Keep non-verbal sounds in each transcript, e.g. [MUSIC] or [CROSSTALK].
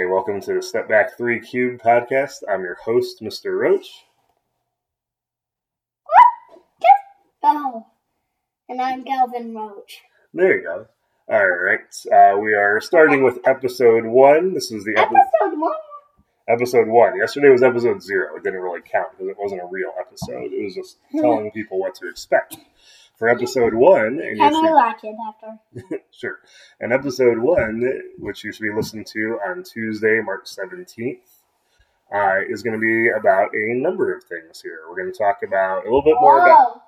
Hey, welcome to the Step Back 3 Cube podcast. I'm your host, Mr. Roach. Oh, and I'm Calvin Roach. There you go. All right. Uh, we are starting with episode one. This is the epi- Episode one. episode one. Yesterday was episode zero. It didn't really count because it wasn't a real episode. It was just telling people what to expect. For episode one, and you Can we should, watch it after? [LAUGHS] sure, and episode one, which you should be listening to on Tuesday, March seventeenth, uh, is going to be about a number of things. Here, we're going to talk about a little bit more about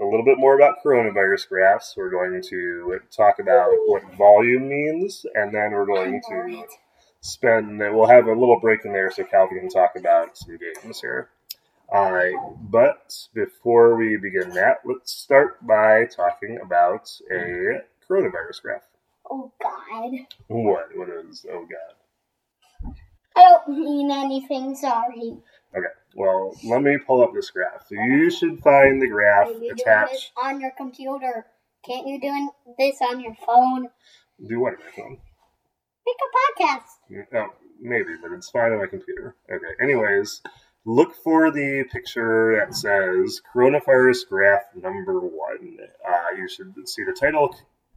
Oh, a little bit more about coronavirus graphs. We're going to talk about what volume means, and then we're going to spend. We'll have a little break in there so Calvin can talk about some games here. Uh, but before we begin that, let's start by talking about a coronavirus graph. oh God. What? What is? Oh God. I don't mean anything. Sorry. Okay. Well, let me pull up this graph. You should find the graph Are you doing this attached. on your computer? Can't you doing this on your phone? Do what? my phone? Make a podcast. Oh, maybe, but it's fine on my computer. Okay. Anyways, look for the picture that says coronavirus graph number one. Uh, you should see the title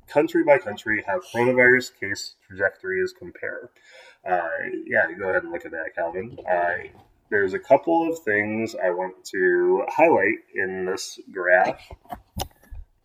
country by country how coronavirus case trajectories compare. Uh, yeah, go ahead and look at that, Calvin. Uh, there's a couple of things I want to highlight in this graph.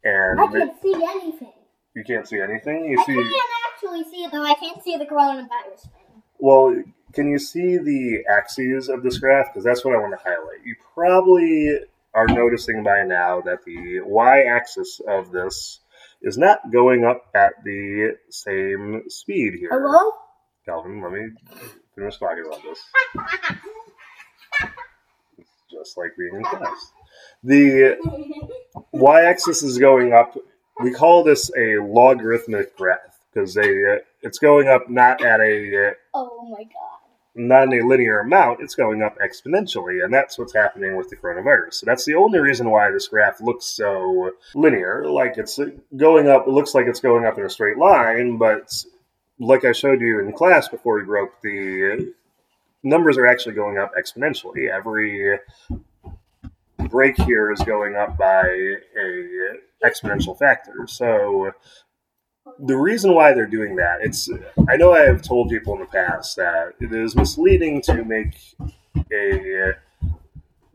And I can't see anything. you can't see anything. You see I see. can't actually see it though. I can't see the coronavirus thing. Well, can you see the axes of this graph? Because that's what I want to highlight. You probably are noticing by now that the y-axis of this is not going up at the same speed here. Hello? Calvin, let me finish talking about this. It's just like being in class. The y-axis is going up. We call this a logarithmic graph because it's going up not at a oh my God. Not in a linear amount, it's going up exponentially, and that's what's happening with the coronavirus. So that's the only reason why this graph looks so linear. Like it's going up, it looks like it's going up in a straight line, but like I showed you in class before we broke, the numbers are actually going up exponentially. Every break here is going up by a exponential factor. So the reason why they're doing that, it's I know I have told people in the past that it is misleading to make a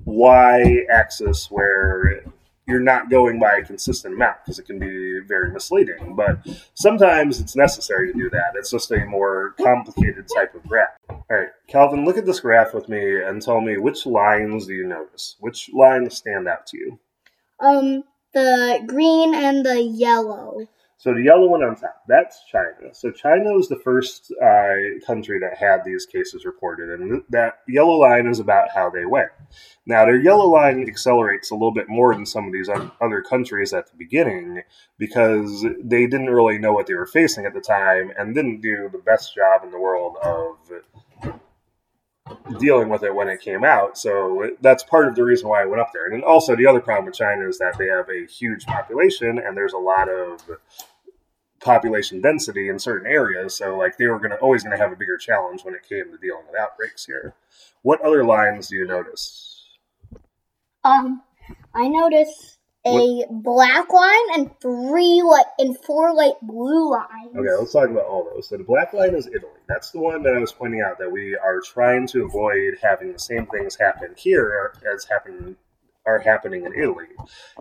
y axis where you're not going by a consistent amount because it can be very misleading. But sometimes it's necessary to do that. It's just a more complicated type of graph. All right, Calvin, look at this graph with me and tell me which lines do you notice? Which lines stand out to you? Um, the green and the yellow. So the yellow one on top, that's China. So China was the first uh, country that had these cases reported, and that yellow line is about how they went. Now their yellow line accelerates a little bit more than some of these other countries at the beginning because they didn't really know what they were facing at the time and didn't do the best job in the world of dealing with it when it came out. So that's part of the reason why I went up there. And also the other problem with China is that they have a huge population and there's a lot of population density in certain areas. So like they were gonna always gonna have a bigger challenge when it came to dealing with outbreaks here. What other lines do you notice? Um, I notice a black line and three like and four light blue lines. Okay, let's talk about all those. So the black line is Italy. That's the one that I was pointing out that we are trying to avoid having the same things happen here as happen are happening in Italy.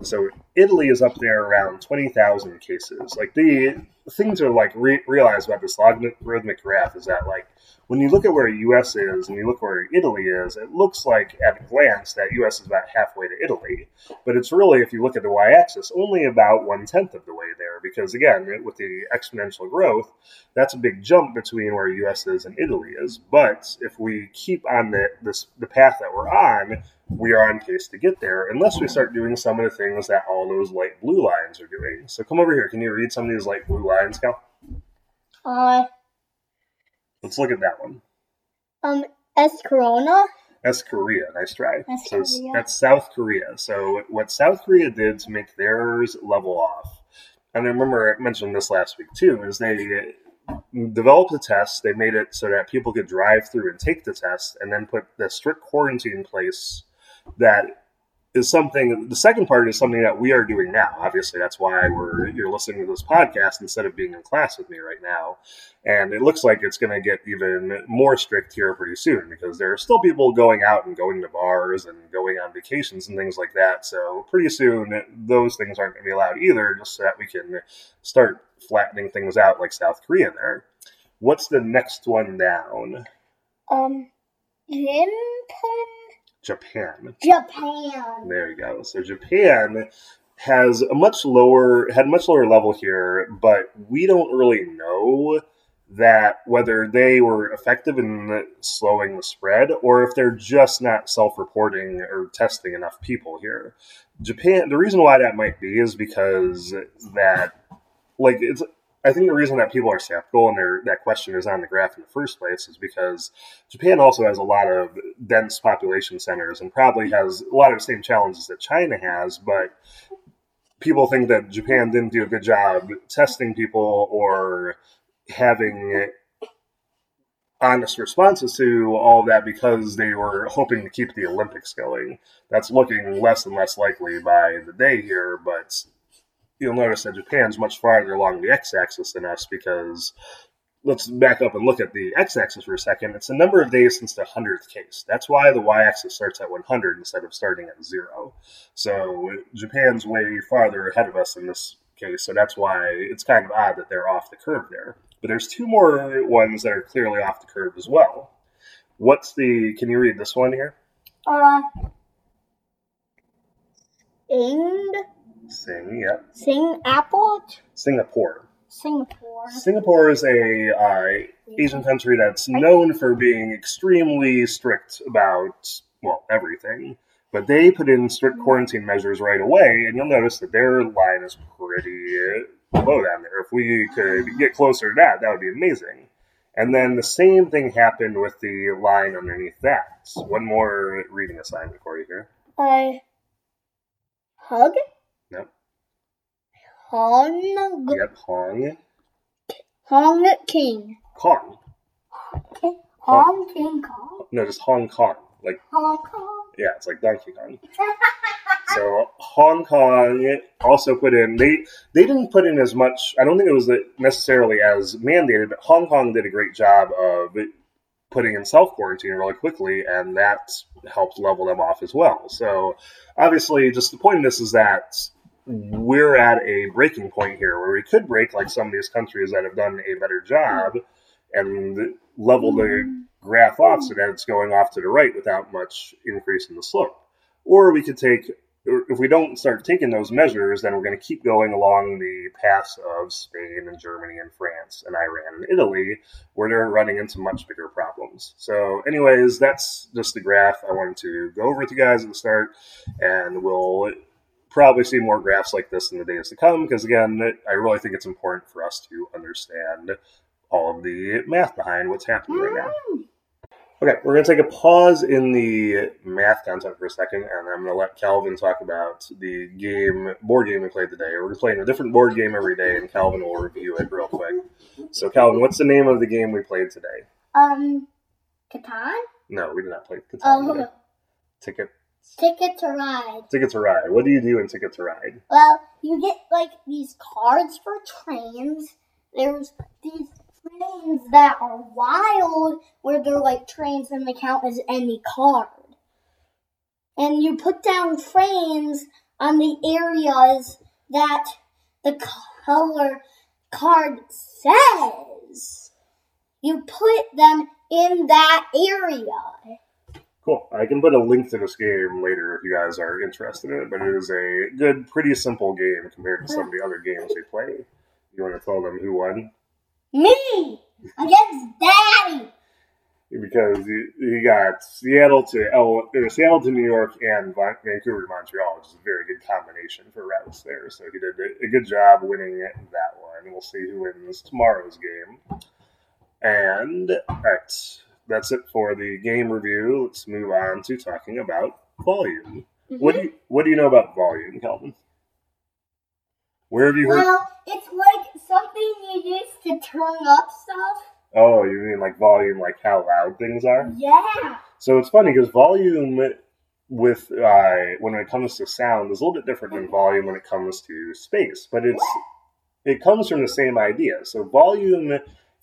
So Italy is up there around twenty thousand cases. Like the things to like re- realize about this logarithmic graph is that like when you look at where U.S. is and you look where Italy is, it looks like at a glance that U.S. is about halfway to Italy. But it's really, if you look at the y-axis, only about one tenth of the way there. Because again, with the exponential growth, that's a big jump between where U.S. is and Italy is. But if we keep on the this the path that we're on, we are on pace to get there, unless we start doing some of the things that all those light blue lines are doing. So come over here. Can you read some of these light blue lines, Cal? Uh, Let's look at that one. um, S Corona. That's Korea. Nice try. That's so s- Korea. that's South Korea. So what South Korea did to make theirs level off, and I remember I mentioned this last week too, is they developed a test. They made it so that people could drive through and take the test, and then put the strict quarantine in place that is something the second part is something that we are doing now. Obviously that's why we're you're listening to this podcast instead of being in class with me right now. And it looks like it's going to get even more strict here pretty soon because there are still people going out and going to bars and going on vacations and things like that. So pretty soon those things aren't going to be allowed either just so that we can start flattening things out like south korea there. What's the next one down? Um, Japan. Japan Japan. There you go. So Japan has a much lower had a much lower level here, but we don't really know that whether they were effective in slowing the spread or if they're just not self-reporting or testing enough people here. Japan the reason why that might be is because that like it's I think the reason that people are skeptical and that question is on the graph in the first place is because Japan also has a lot of dense population centers and probably has a lot of the same challenges that China has, but people think that Japan didn't do a good job testing people or having honest responses to all that because they were hoping to keep the Olympics going. That's looking less and less likely by the day here, but you'll notice that Japan's much farther along the x-axis than us because let's back up and look at the x-axis for a second. It's the number of days since the hundredth case. That's why the y-axis starts at 100 instead of starting at zero. So Japan's way farther ahead of us in this case. So that's why it's kind of odd that they're off the curve there. But there's two more ones that are clearly off the curve as well. What's the? Can you read this one here? Uh, Sing, Sing, yeah. Sing Apple, Singapore. Singapore. Singapore is a uh, Asian country that's known for being extremely strict about well everything, but they put in strict quarantine measures right away, and you'll notice that their line is pretty low down there. If we could get closer to that, that would be amazing. And then the same thing happened with the line underneath that. One more reading assignment for you here. Uh, Hug. Hong. Yep, Hong Hong King. Kong. Hong King Kong. No, just Hong Kong. Like Hong Kong. yeah, it's like Donkey Kong. So Hong Kong also put in they they didn't put in as much. I don't think it was necessarily as mandated, but Hong Kong did a great job of putting in self quarantine really quickly, and that helped level them off as well. So obviously, just the point of this is that we're at a breaking point here where we could break like some of these countries that have done a better job and level the mm-hmm. graph off so that it's going off to the right without much increase in the slope. Or we could take, if we don't start taking those measures, then we're going to keep going along the paths of Spain and Germany and France and Iran and Italy, where they're running into much bigger problems. So, anyways, that's just the graph I wanted to go over with you guys at the start, and we'll probably see more graphs like this in the days to come because, again, I really think it's important for us to understand all of the math behind what's happening right now. Okay, we're going to take a pause in the math content for a second, and I'm going to let Calvin talk about the game, board game we played today. We're playing a different board game every day, and Calvin will review it real quick. So, Calvin, what's the name of the game we played today? Um, Catan? No, we did not play Catan. Today. Ticket, Ticket to Ride. Ticket to Ride. What do you do in Ticket to Ride? Well, you get like these cards for trains. There's these trains that are wild where they're like trains and they count as any card. And you put down trains on the areas that the color card says. You put them in that area. Cool. I can put a link to this game later if you guys are interested in it, but it is a good, pretty simple game compared to some of the other games we play. You want to tell them who won? Me against Daddy. Because you, you got Seattle to L, or Seattle to New York and Vancouver to Montreal, which is a very good combination for routes there. So he did a, good job winning it, that one. We'll see who wins tomorrow's game. And all right, that's it for the game review. Let's move on to talking about volume. What do you What do you know about volume, Calvin? Where have you heard? Well, it's like something you use to turn up stuff. Oh, you mean like volume, like how loud things are? Yeah. So it's funny because volume with uh, when it comes to sound is a little bit different than volume when it comes to space, but it's it comes from the same idea. So volume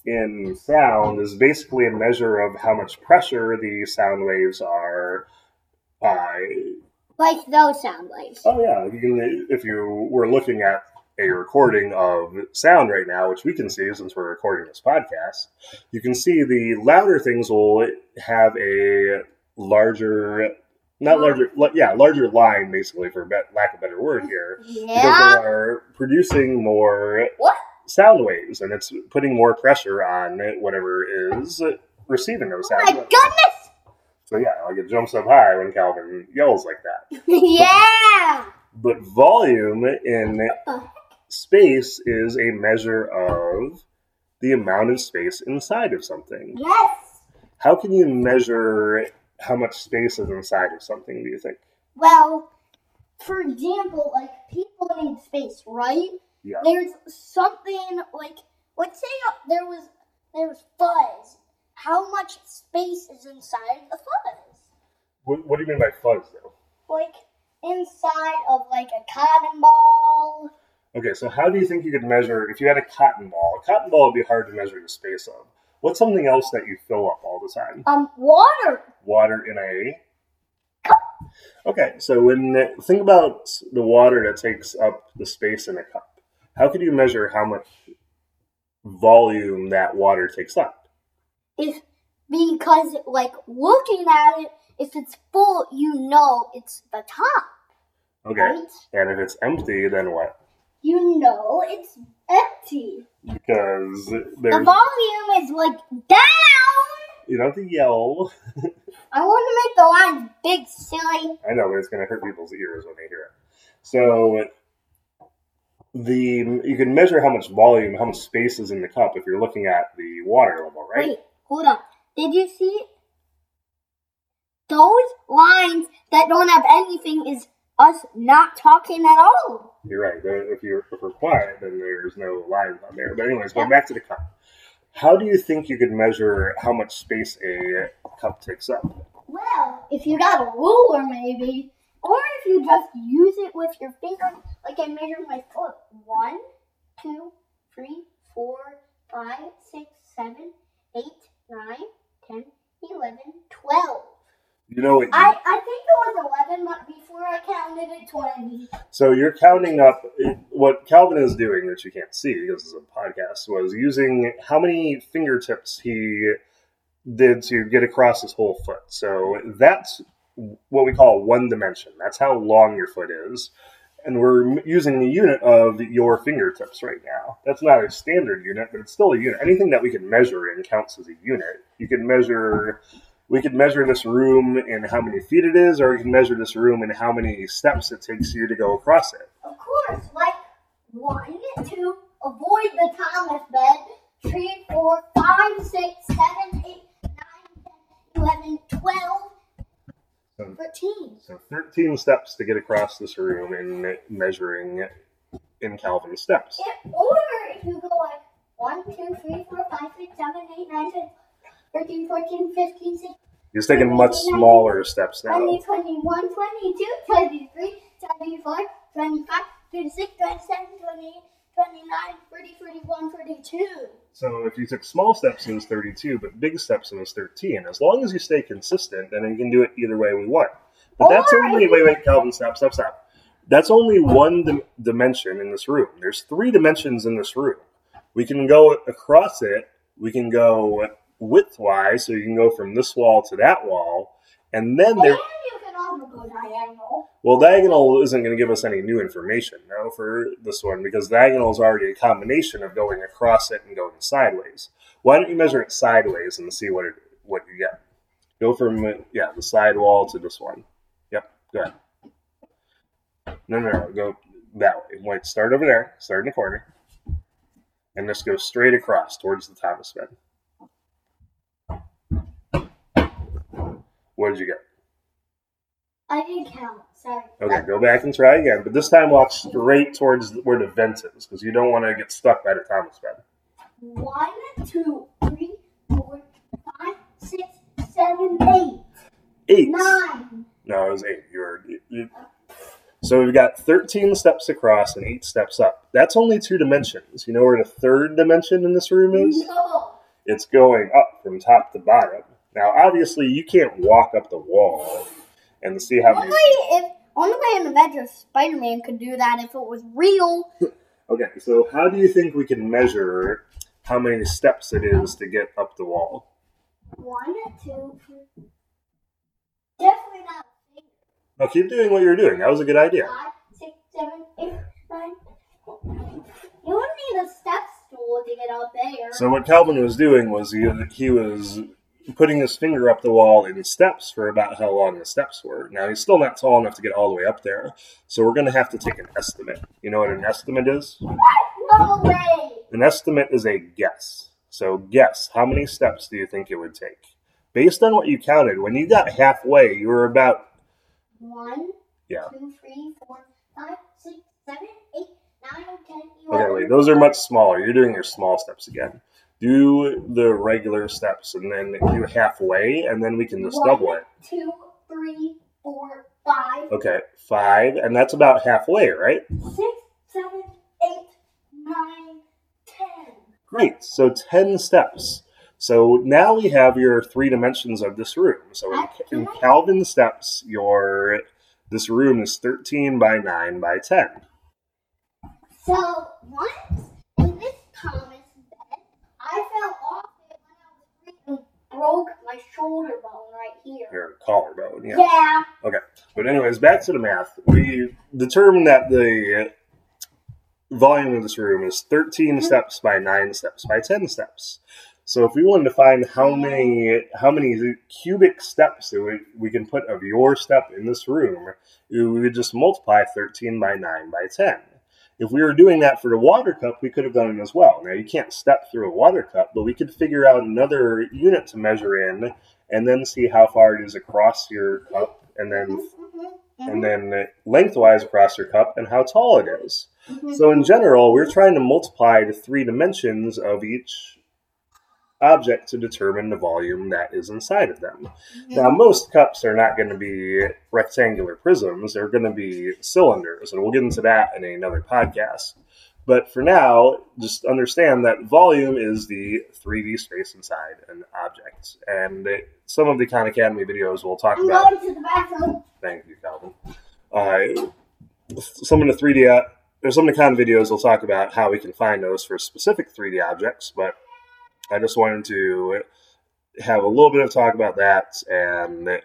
in sound is basically a measure of how much pressure the sound waves are. Uh, Like those sound waves. oh yeah, you can if you were looking at a recording of sound right now, which we can see since we're recording this podcast, you can see the louder things will have a larger, not larger, yeah, larger line basically for lack of a better word here, because they are producing more What? Sound waves, and it's putting more pressure on whatever is receiving those sound Oh my waves. goodness! So yeah, like it jumps up high when Calvin yells like that. [LAUGHS] yeah. But volume in What the heck? space is a measure of the amount of space inside of something. Yes. How can you measure how much space is inside of something, do you think? Well, for example, like people need space, right? Yeah. There's something like, let's say uh, there was there's fuzz. How much space is inside the fuzz? What, what do you mean by fuzz, though? Like inside of like a cotton ball. Okay, so how do you think you could measure if you had a cotton ball? A cotton ball would be hard to measure the space of. What's something else that you fill up all the time? Um, water. Water in a. Okay, so when think about the water that takes up the space in a cup, how could you measure how much volume that water takes up? If because like looking at it, if it's full, you know it's the top, Okay, right? and if it's empty, then what? You know it's empty. Because The volume is like down. you don't have to yell. [LAUGHS] I want to make the lines big, silly. I know, but it's going to hurt people's ears when they hear it. So the you can measure how much volume, how much space is in the cup if you're looking at the water level, right? Wait, hold on. Did you see? Those lines that don't have anything is us not talking at all. You're right. If you're if we're quiet, then there's no lines on there. But anyways, going back to the cup. How do you think you could measure how much space a cup takes up? Well, if you got a ruler, maybe, or if you just use it with your finger, like I measured my foot. One, two, three, four, five, six, seven, eight, nine, ten, eleven, twelve. You know what? I, I think it was 11, but before I counted it, 20. So you're counting up eh, what Calvin is doing, which you can't see because it's a podcast, was using how many fingertips he did to get across his whole foot. So that's what we call one dimension. That's how long your foot is. And we're using the unit of your fingertips right now. That's not a standard unit, but it's still a unit. Anything that we can measure in counts as a unit. You can measure we could measure this room in how many feet it is, or we can measure this room in how many steps it takes you to go across it. Of course, like one, two, avoid the Thomas bed, three, four, five, six, seven, eight, nine, ten, eleven, twelve, So, thirteen. so 13 steps to get across this room in measuring in Calvin steps. Or if you go like one, two, three, four, five, six, seven, eight, nine, ten, thirteen, fourteen, fifteen, sixteen, He's taking much smaller steps now. 20, 21, 22, 23, 24, 25, 26, 27, 28, 29, 30, 31, 32. So if you took small steps, it was 32, but big steps, it was 13. As long as you stay consistent, then you can do it either way we want. But that's only, wait, wait, Calvin, stop, stop, stop. That's only one dim- dimension in this room. There's three dimensions in this room. We can go across it, we can go widthwise, so you can go from this wall to that wall, and then And there. you Well, diagonal isn't going to give us any new information, no, for this one, because diagonal is already a combination of going across it and going sideways. Why don't you measure it sideways and see what it, what you get? Go from yeah the side wall to this one. Yep, go ahead. No, no, no, go that way. Wait, start over there. Start in the corner, and just go straight across towards the Thomas bed. What did you get? I didn't count. Sorry. Okay, go back and try again, but this time walk straight towards where the vent is, because you don't want to get stuck by the Thomas bed. One, two, three, four, five, six, seven, eight, Eight. nine. No, it was eight. You were. You, you- so we've got 13 steps across and eight steps up. That's only two dimensions. You know where the third dimension in this room is? No. It's going up from top to bottom. Now, obviously, you can't walk up the wall and see how Only many. if only way in Avengers Spider-Man could do that if it was real. [LAUGHS] Okay, so how do you think we can measure how many steps it is to get up the wall? One, two, three. Definitely not Now, keep doing what you're doing. That was a good idea. five, six, seven, eight, nine. You would need a step stool to get up there. So what Calvin was doing was he, he was putting his finger up the wall in steps for about how long the steps were. Now he's still not tall enough to get all the way up there, so we're going to have to take an estimate. You know what an estimate is? no way. An estimate is a guess. So guess how many steps do you think it would take? Based on what you counted, when you got halfway, you were about One, yeah. two, three, four, five, six, seven, eight, nine, ten, Okay, wait, those are much smaller. You're doing your small steps again. Do the regular steps and then do halfway, and then we can just One, double it. Two, three, four, five, Okay, five, and that's about halfway, right? six, seven, eight, nine, ten. Great. So 10 steps. So now we have your three dimensions of this room. So in, in Calvin steps, your this room is 13 by 9 by 10. So once in this Thomas bed, I fell off it when I was freaking broke my shoulder bone right here. Your collarbone, yeah. Yeah. Okay. But anyways, back to the math. We determined that the volume of this room is 13 steps by 9 steps by 10 steps. So if we wanted to find how many how many cubic steps that we, we can put of your step in this room, we would just multiply 13 by 9 by 10. If we were doing that for the water cup, we could have done it as well. Now you can't step through a water cup, but we could figure out another unit to measure in and then see how far it is across your cup and then and then lengthwise across your cup and how tall it is. So in general, we're trying to multiply the three dimensions of each object to determine the volume that is inside of them. Now, most cups are not going to be rectangular prisms, they're going to be cylinders, and we'll get into that in another podcast. But for now, just understand that volume is the 3D space inside an object. And some of the Khan Academy videos will talk I'm about going to the bathroom. Thank you, Calvin. Uh, some of the 3D, uh, there's some of the of videos will talk about how we can find those for specific 3D objects, but I just wanted to have a little bit of talk about that and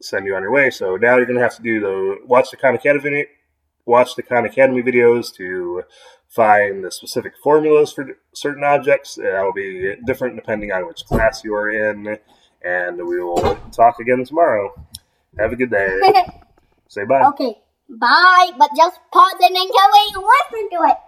send you on your way. So now you're going to have to do the watch the Khan Academy, watch the Khan Academy videos to find the specific formulas for certain objects. Uh, That'll be different depending on which class you are in, and we will talk again tomorrow. Have a good day. [LAUGHS] Say bye. okay, bye. But just pause it until we listen to it.